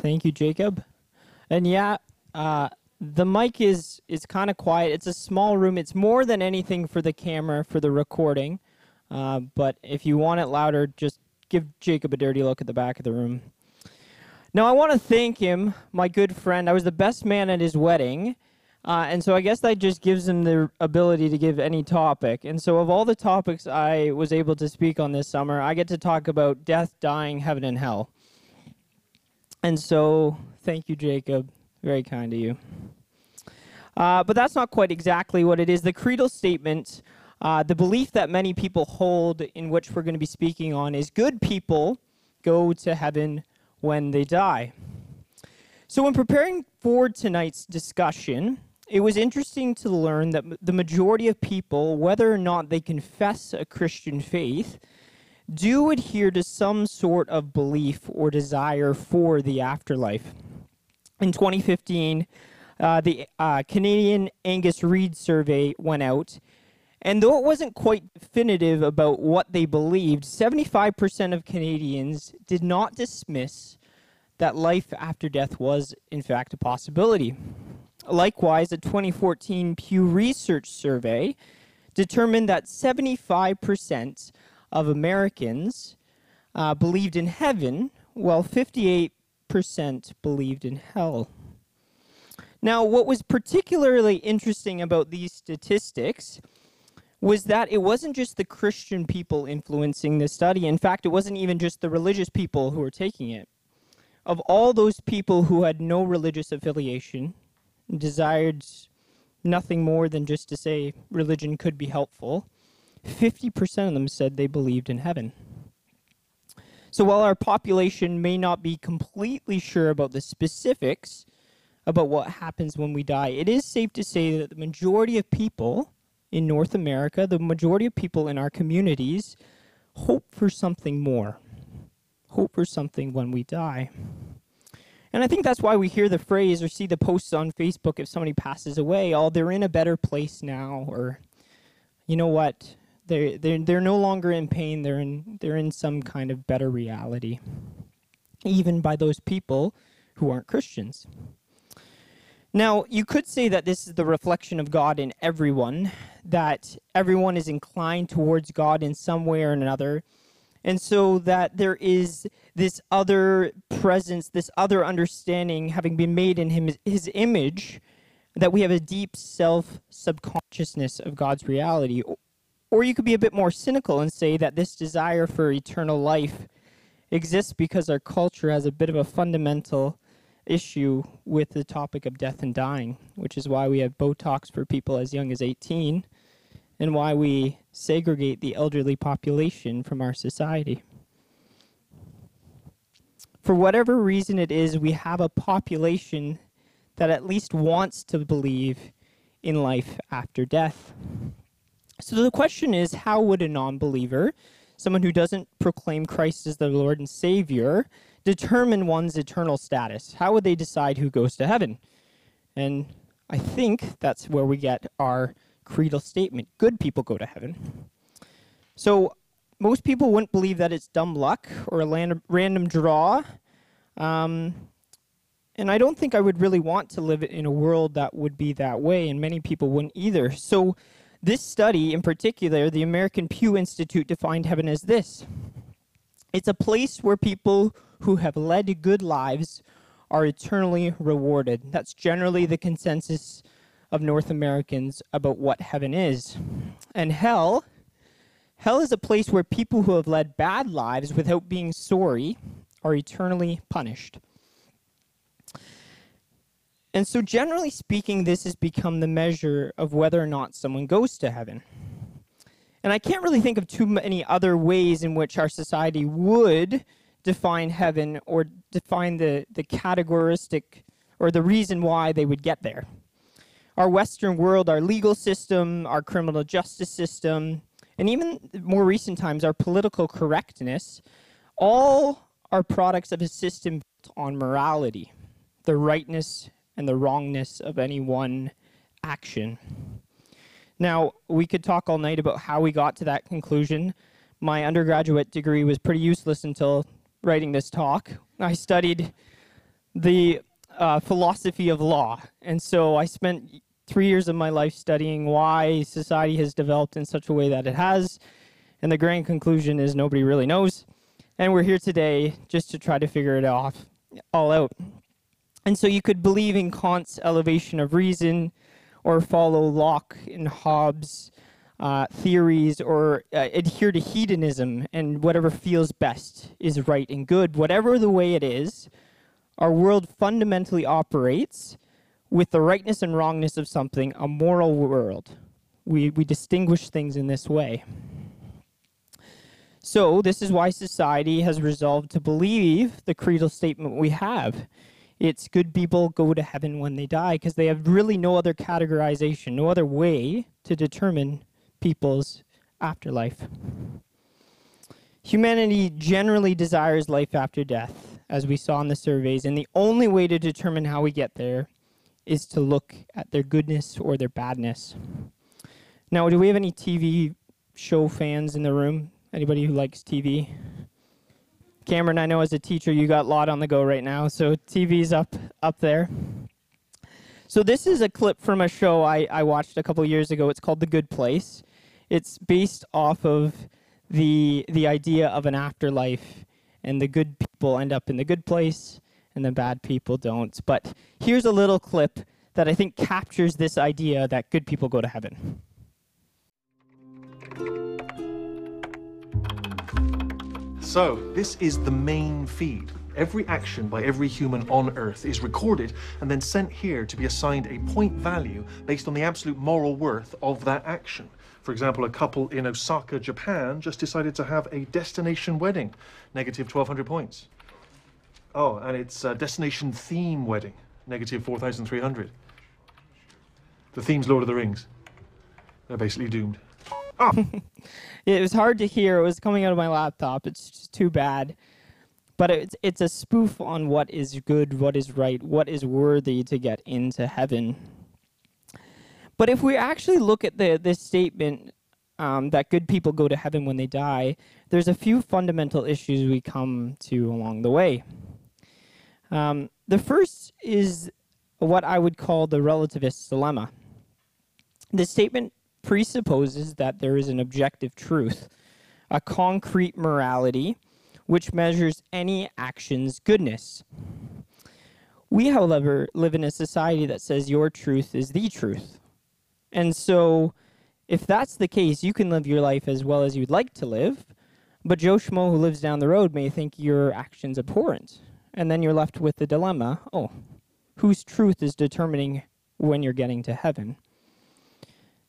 Thank you, Jacob. And yeah, uh, the mic is is kind of quiet. It's a small room. It's more than anything for the camera for the recording. Uh, but if you want it louder, just give Jacob a dirty look at the back of the room. Now, I want to thank him, my good friend. I was the best man at his wedding. Uh, and so I guess that just gives him the ability to give any topic. And so, of all the topics I was able to speak on this summer, I get to talk about death, dying, heaven, and hell. And so, thank you, Jacob. Very kind of you. Uh, but that's not quite exactly what it is. The creedal statement, uh, the belief that many people hold, in which we're going to be speaking on, is good people go to heaven when they die. So, when preparing for tonight's discussion, it was interesting to learn that the majority of people, whether or not they confess a Christian faith, do adhere to some sort of belief or desire for the afterlife. In 2015, uh, the uh, Canadian Angus Reid survey went out, and though it wasn't quite definitive about what they believed, 75% of Canadians did not dismiss that life after death was, in fact, a possibility. Likewise, a 2014 Pew Research survey determined that 75% of Americans uh, believed in heaven, while 58% believed in hell. Now, what was particularly interesting about these statistics was that it wasn't just the Christian people influencing the study. In fact, it wasn't even just the religious people who were taking it. Of all those people who had no religious affiliation, desired nothing more than just to say religion could be helpful, 50% of them said they believed in heaven. So while our population may not be completely sure about the specifics about what happens when we die, it is safe to say that the majority of people in North America, the majority of people in our communities, hope for something more, hope for something when we die. And I think that's why we hear the phrase or see the posts on Facebook if somebody passes away, oh, they're in a better place now, or you know what, they're, they're, they're no longer in pain, they're in, they're in some kind of better reality, even by those people who aren't Christians. Now, you could say that this is the reflection of God in everyone, that everyone is inclined towards God in some way or another, and so that there is this other presence, this other understanding, having been made in him, his image, that we have a deep self subconsciousness of God's reality. Or you could be a bit more cynical and say that this desire for eternal life exists because our culture has a bit of a fundamental issue with the topic of death and dying, which is why we have Botox for people as young as 18 and why we segregate the elderly population from our society. For whatever reason it is, we have a population that at least wants to believe in life after death. So the question is how would a non believer, someone who doesn't proclaim Christ as their Lord and Savior, determine one's eternal status? How would they decide who goes to heaven? And I think that's where we get our creedal statement. Good people go to heaven. So most people wouldn't believe that it's dumb luck or a random draw. Um, and I don't think I would really want to live in a world that would be that way, and many people wouldn't either. So, this study in particular, the American Pew Institute defined heaven as this it's a place where people who have led good lives are eternally rewarded. That's generally the consensus of North Americans about what heaven is. And hell, hell is a place where people who have led bad lives without being sorry are eternally punished. And so, generally speaking, this has become the measure of whether or not someone goes to heaven. And I can't really think of too many other ways in which our society would define heaven or define the, the categoristic or the reason why they would get there our Western world, our legal system, our criminal justice system, and even more recent times, our political correctness, all are products of a system built on morality, the rightness and the wrongness of any one action. Now, we could talk all night about how we got to that conclusion. My undergraduate degree was pretty useless until writing this talk, I studied the uh, philosophy of law. And so I spent three years of my life studying why society has developed in such a way that it has. And the grand conclusion is nobody really knows. And we're here today just to try to figure it off, all out. And so you could believe in Kant's elevation of reason or follow Locke and Hobbes' uh, theories or uh, adhere to hedonism and whatever feels best is right and good. Whatever the way it is, our world fundamentally operates with the rightness and wrongness of something, a moral world. We, we distinguish things in this way. So, this is why society has resolved to believe the creedal statement we have. It's good people go to heaven when they die because they have really no other categorization, no other way to determine people's afterlife. Humanity generally desires life after death, as we saw in the surveys, and the only way to determine how we get there is to look at their goodness or their badness. Now, do we have any TV show fans in the room? Anybody who likes TV? Cameron, I know as a teacher you got a lot on the go right now, so TV's up up there. So this is a clip from a show I, I watched a couple years ago. It's called The Good Place. It's based off of the the idea of an afterlife and the good people end up in the good place and the bad people don't. But here's a little clip that I think captures this idea that good people go to heaven. So, this is the main feed. Every action by every human on Earth is recorded and then sent here to be assigned a point value based on the absolute moral worth of that action. For example, a couple in Osaka, Japan just decided to have a destination wedding, negative 1200 points. Oh, and it's a destination theme wedding, negative 4300. The theme's Lord of the Rings. They're basically doomed. Ah! it was hard to hear. It was coming out of my laptop. It's just too bad. But it's it's a spoof on what is good, what is right, what is worthy to get into heaven. But if we actually look at the this statement um, that good people go to heaven when they die, there's a few fundamental issues we come to along the way. Um, the first is what I would call the relativist dilemma. This statement presupposes that there is an objective truth, a concrete morality, which measures any action's goodness. We, however, live in a society that says your truth is the truth. And so, if that's the case, you can live your life as well as you'd like to live, but Joe Schmo who lives down the road may think your action's abhorrent. And then you're left with the dilemma oh, whose truth is determining when you're getting to heaven?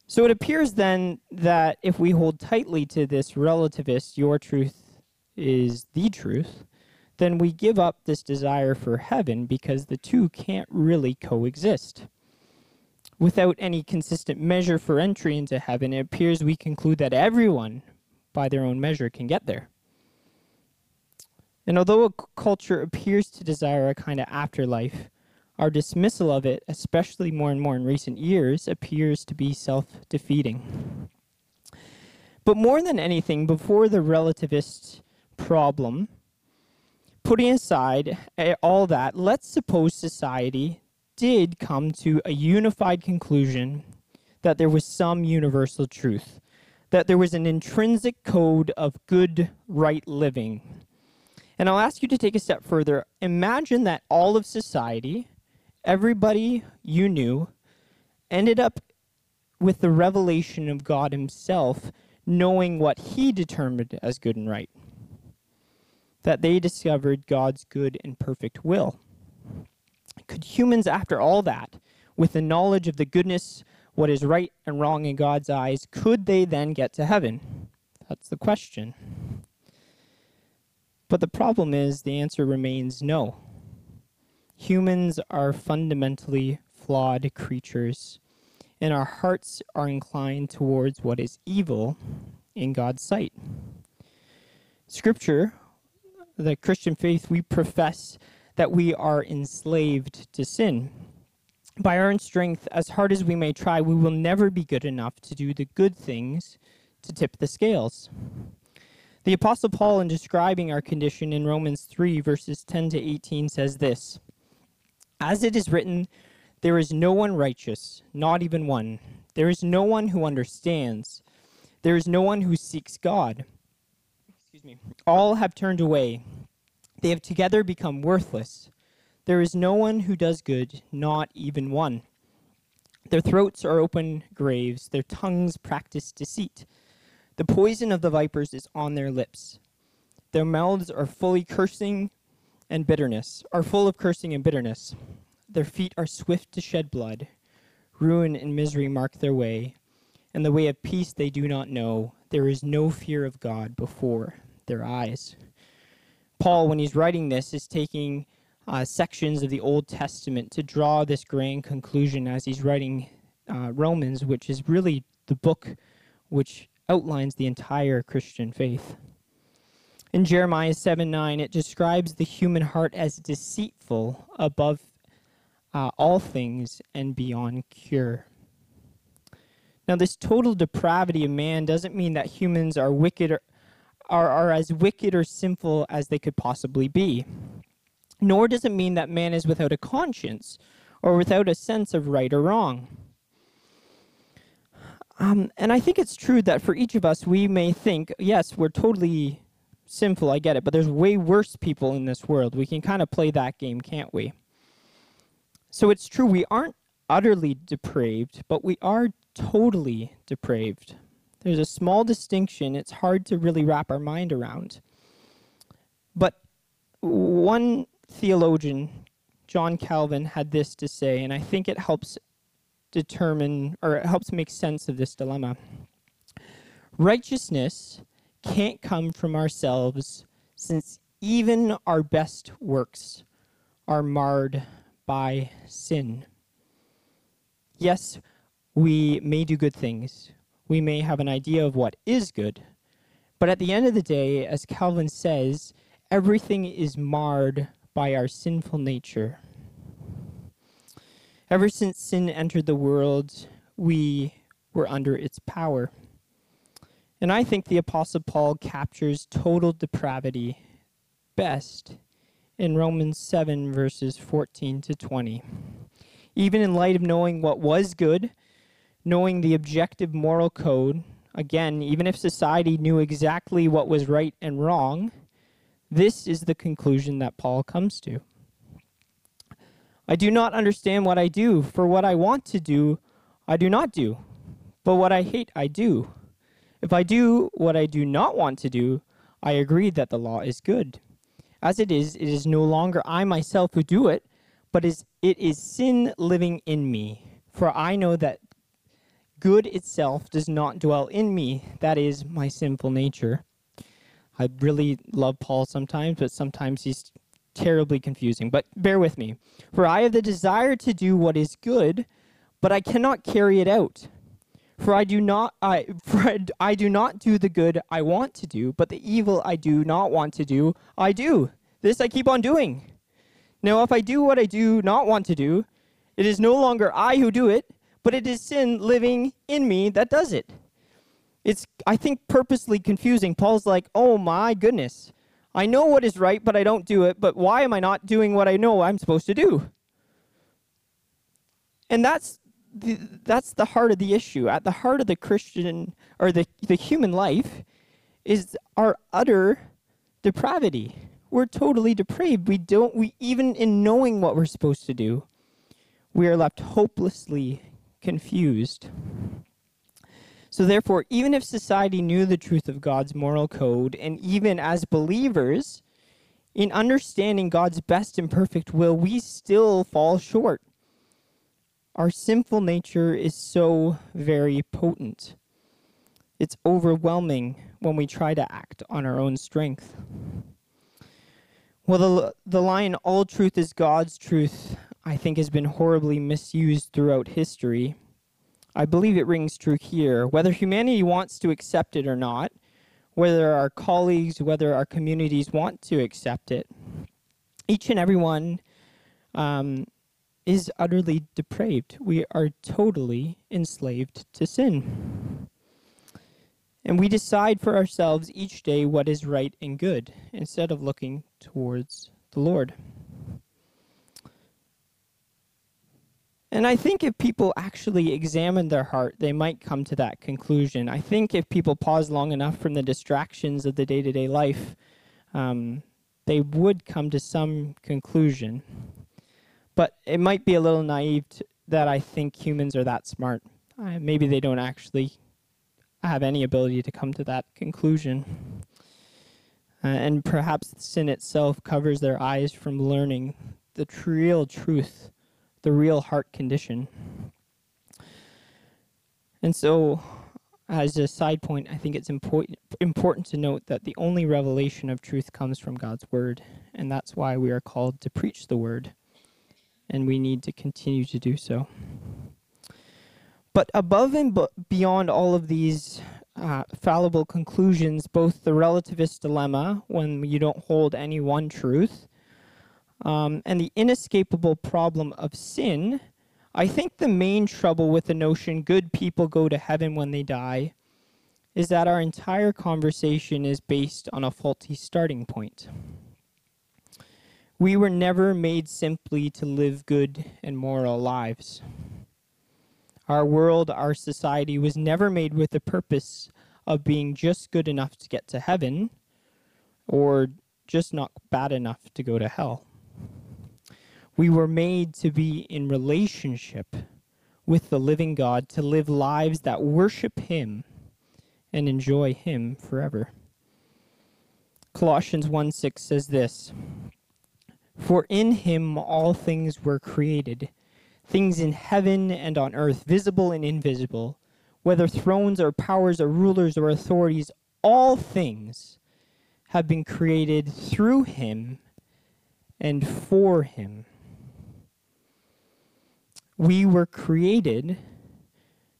So it appears then that if we hold tightly to this relativist, your truth is the truth, then we give up this desire for heaven because the two can't really coexist without any consistent measure for entry into heaven, it appears we conclude that everyone, by their own measure, can get there. And although a culture appears to desire a kind of afterlife, our dismissal of it, especially more and more in recent years, appears to be self defeating. But more than anything, before the relativist problem, putting aside eh, all that, let's suppose society did come to a unified conclusion that there was some universal truth, that there was an intrinsic code of good, right living. And I'll ask you to take a step further. Imagine that all of society, everybody you knew, ended up with the revelation of God Himself, knowing what He determined as good and right. That they discovered God's good and perfect will. Could humans, after all that, with the knowledge of the goodness, what is right and wrong in God's eyes, could they then get to heaven? That's the question. But the problem is the answer remains no. Humans are fundamentally flawed creatures, and our hearts are inclined towards what is evil in God's sight. Scripture, the Christian faith we profess, that we are enslaved to sin. By our own strength, as hard as we may try, we will never be good enough to do the good things to tip the scales. The Apostle Paul, in describing our condition in Romans 3, verses 10 to 18, says this As it is written, there is no one righteous, not even one. There is no one who understands. There is no one who seeks God. Excuse me. All have turned away. They have together become worthless. There is no one who does good, not even one. Their throats are open graves, their tongues practice deceit. The poison of the vipers is on their lips. Their mouths are fully cursing and bitterness, are full of cursing and bitterness. Their feet are swift to shed blood. Ruin and misery mark their way, and the way of peace they do not know. There is no fear of God before their eyes. Paul, when he's writing this, is taking uh, sections of the Old Testament to draw this grand conclusion as he's writing uh, Romans, which is really the book which outlines the entire Christian faith. In Jeremiah 7 9, it describes the human heart as deceitful above uh, all things and beyond cure. Now, this total depravity of man doesn't mean that humans are wicked or, are, are as wicked or sinful as they could possibly be. Nor does it mean that man is without a conscience or without a sense of right or wrong. Um, and I think it's true that for each of us, we may think, yes, we're totally sinful, I get it, but there's way worse people in this world. We can kind of play that game, can't we? So it's true, we aren't utterly depraved, but we are totally depraved. There's a small distinction it's hard to really wrap our mind around. But one theologian, John Calvin, had this to say, and I think it helps determine or it helps make sense of this dilemma. Righteousness can't come from ourselves since even our best works are marred by sin. Yes, we may do good things. We may have an idea of what is good. But at the end of the day, as Calvin says, everything is marred by our sinful nature. Ever since sin entered the world, we were under its power. And I think the Apostle Paul captures total depravity best in Romans 7, verses 14 to 20. Even in light of knowing what was good, knowing the objective moral code, again, even if society knew exactly what was right and wrong, this is the conclusion that Paul comes to. I do not understand what I do, for what I want to do, I do not do, but what I hate, I do. If I do what I do not want to do, I agree that the law is good. As it is, it is no longer I myself who do it, but is, it is sin living in me. For I know that good itself does not dwell in me, that is, my sinful nature. I really love Paul sometimes, but sometimes he's terribly confusing. But bear with me. For I have the desire to do what is good, but I cannot carry it out. For I do not I for I do not do the good I want to do, but the evil I do not want to do, I do. This I keep on doing. Now if I do what I do not want to do, it is no longer I who do it, but it is sin living in me that does it. It's I think purposely confusing. Paul's like, "Oh my goodness. I know what is right, but I don't do it, but why am I not doing what I know I'm supposed to do?" And that's the, that's the heart of the issue. At the heart of the Christian or the, the human life is our utter depravity. We're totally depraved. We don't we even in knowing what we're supposed to do, we are left hopelessly confused. So therefore, even if society knew the truth of God's moral code, and even as believers, in understanding God's best and perfect will, we still fall short. Our sinful nature is so very potent. It's overwhelming when we try to act on our own strength. Well, the, the line, all truth is God's truth, I think has been horribly misused throughout history. I believe it rings true here. Whether humanity wants to accept it or not, whether our colleagues, whether our communities want to accept it, each and every one um, is utterly depraved. We are totally enslaved to sin. And we decide for ourselves each day what is right and good instead of looking towards the Lord. And I think if people actually examine their heart, they might come to that conclusion. I think if people pause long enough from the distractions of the day to day life, um, they would come to some conclusion. But it might be a little naive that I think humans are that smart. Uh, maybe they don't actually have any ability to come to that conclusion. Uh, and perhaps sin itself covers their eyes from learning the real truth, the real heart condition. And so, as a side point, I think it's important important to note that the only revelation of truth comes from God's word, and that's why we are called to preach the word, and we need to continue to do so. But above and beyond all of these uh, fallible conclusions, both the relativist dilemma, when you don't hold any one truth, um, and the inescapable problem of sin, I think the main trouble with the notion good people go to heaven when they die is that our entire conversation is based on a faulty starting point. We were never made simply to live good and moral lives. Our world, our society was never made with the purpose of being just good enough to get to heaven or just not bad enough to go to hell. We were made to be in relationship with the living God, to live lives that worship Him and enjoy Him forever. Colossians 1 6 says this For in Him all things were created things in heaven and on earth, visible and invisible, whether thrones or powers or rulers or authorities, all things have been created through him and for him. We were created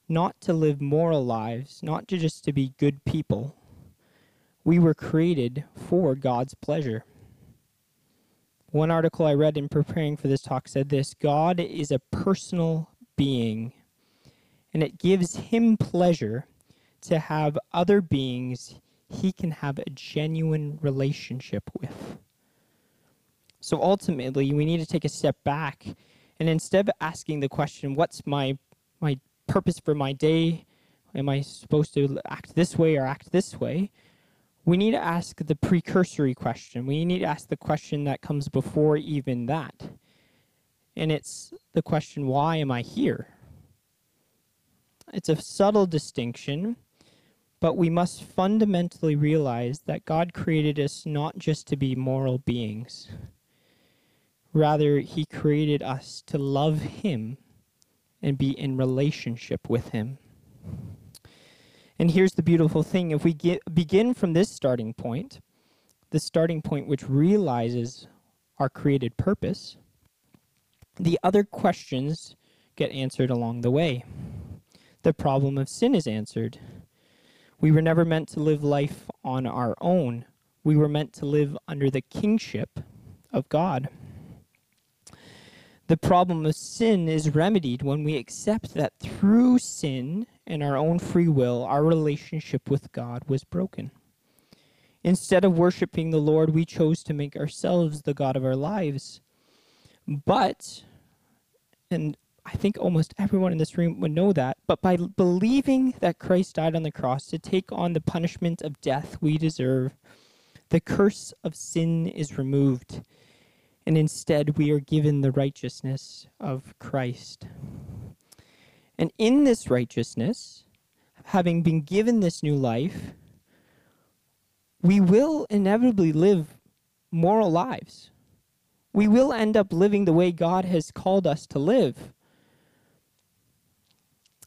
not to live moral lives, not to just to be good people. We were created for God's pleasure. One article I read in preparing for this talk said this God is a personal being, and it gives him pleasure to have other beings he can have a genuine relationship with. So ultimately, we need to take a step back and instead of asking the question, what's my my purpose for my day? Am I supposed to act this way or act this way? We need to ask the precursory question. We need to ask the question that comes before even that. And it's the question, why am I here? It's a subtle distinction, but we must fundamentally realize that God created us not just to be moral beings. Rather, He created us to love Him and be in relationship with Him. And here's the beautiful thing if we get, begin from this starting point, the starting point which realizes our created purpose, the other questions get answered along the way. The problem of sin is answered. We were never meant to live life on our own. We were meant to live under the kingship of God. The problem of sin is remedied when we accept that through sin and our own free will, our relationship with God was broken. Instead of worshiping the Lord, we chose to make ourselves the God of our lives. But, and I think almost everyone in this room would know that, but by believing that Christ died on the cross to take on the punishment of death we deserve, the curse of sin is removed, and instead we are given the righteousness of Christ. And in this righteousness, having been given this new life, we will inevitably live moral lives. We will end up living the way God has called us to live.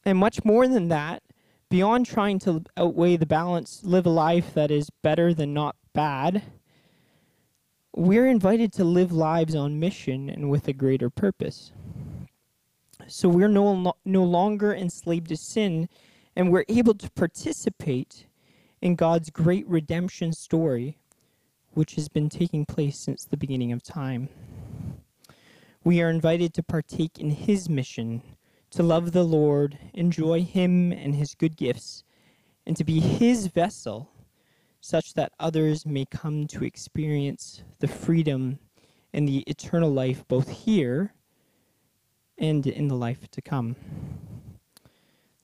And much more than that, beyond trying to outweigh the balance, live a life that is better than not bad, we're invited to live lives on mission and with a greater purpose. So we're no, no longer enslaved to sin, and we're able to participate in God's great redemption story, which has been taking place since the beginning of time. We are invited to partake in His mission, to love the Lord, enjoy Him and His good gifts, and to be his vessel such that others may come to experience the freedom and the eternal life both here and in the life to come.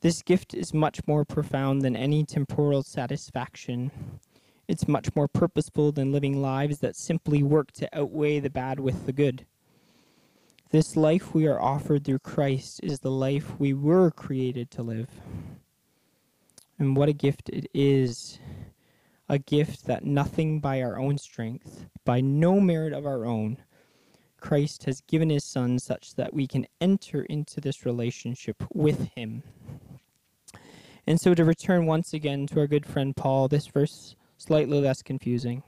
This gift is much more profound than any temporal satisfaction. It's much more purposeful than living lives that simply work to outweigh the bad with the good. This life we are offered through Christ is the life we were created to live. And what a gift it is! A gift that nothing by our own strength, by no merit of our own, Christ has given his Son such that we can enter into this relationship with him. And so to return once again to our good friend Paul, this verse slightly less confusing,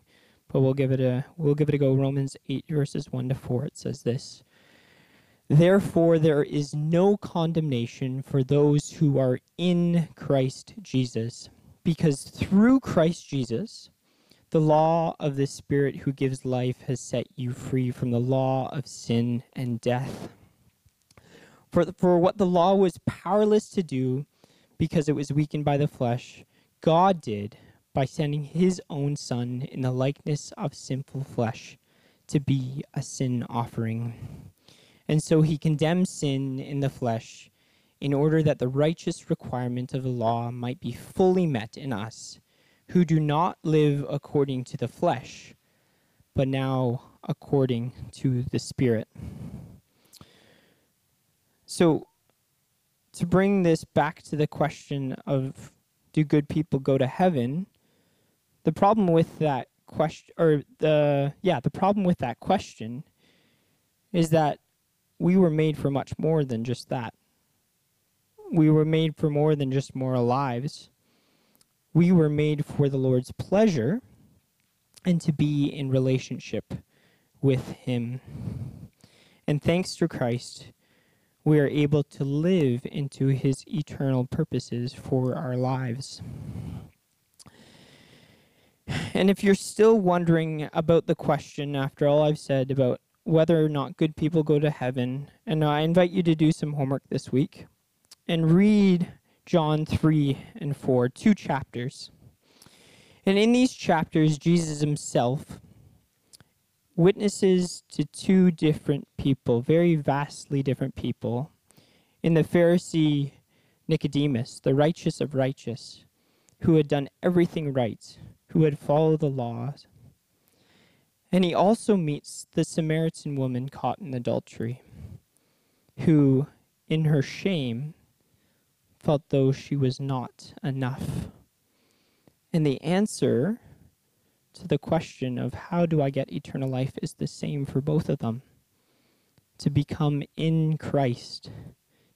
but we'll give it a we'll give it a go. Romans 8 verses 1 to 4 it says this. Therefore there is no condemnation for those who are in Christ Jesus, because through Christ Jesus the law of the Spirit who gives life has set you free from the law of sin and death. For, for what the law was powerless to do, because it was weakened by the flesh, God did by sending his own Son in the likeness of sinful flesh to be a sin offering. And so he condemned sin in the flesh in order that the righteous requirement of the law might be fully met in us who do not live according to the flesh, but now according to the Spirit. So, to bring this back to the question of do good people go to heaven? The problem with that question or the yeah the problem with that question is that we were made for much more than just that. We were made for more than just moral lives we were made for the lord's pleasure and to be in relationship with him and thanks to christ we are able to live into his eternal purposes for our lives. And if you're still wondering about the question after all I've said about whether or not good people go to heaven, and I invite you to do some homework this week and read John 3 and 4, two chapters. And in these chapters, Jesus himself witnesses to two different people, very vastly different people. In the Pharisee Nicodemus, the righteous of righteous, who had done everything right, who had followed the laws. And he also meets the Samaritan woman caught in adultery, who, in her shame, felt though she was not enough. And the answer to the question of how do I get eternal life is the same for both of them. To become in Christ,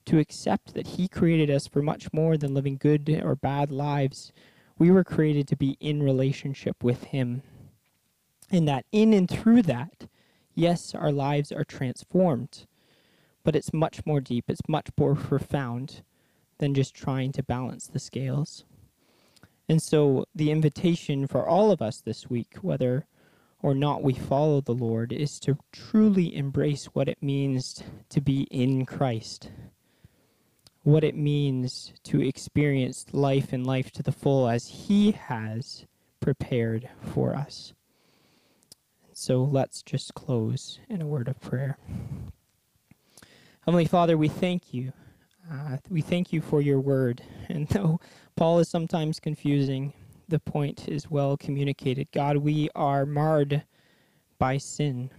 to accept that He created us for much more than living good or bad lives. We were created to be in relationship with Him. And that in and through that, yes, our lives are transformed, but it's much more deep, it's much more profound than just trying to balance the scales. And so the invitation for all of us this week, whether or not we follow the Lord, is to truly embrace what it means to be in Christ, what it means to experience life and life to the full as He has prepared for us. So let's just close in a word of prayer. Heavenly Father, we thank you. Uh, we thank you for your word. And though Paul is sometimes confusing. The point is well communicated. God, we are marred by sin.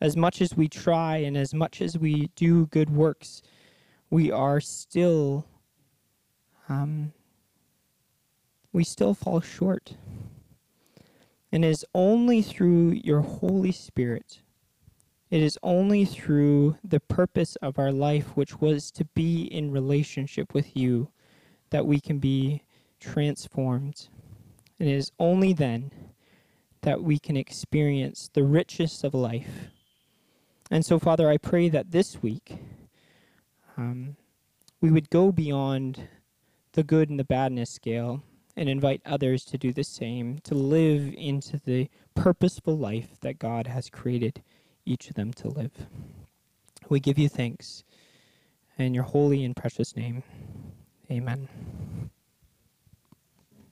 As much as we try and as much as we do good works, we are still, um, we still fall short. And it is only through your Holy Spirit, it is only through the purpose of our life, which was to be in relationship with you, that we can be transformed. And it is only then that we can experience the richest of life. And so, Father, I pray that this week um, we would go beyond the good and the badness scale and invite others to do the same, to live into the purposeful life that God has created each of them to live. We give you thanks in your holy and precious name. Amen.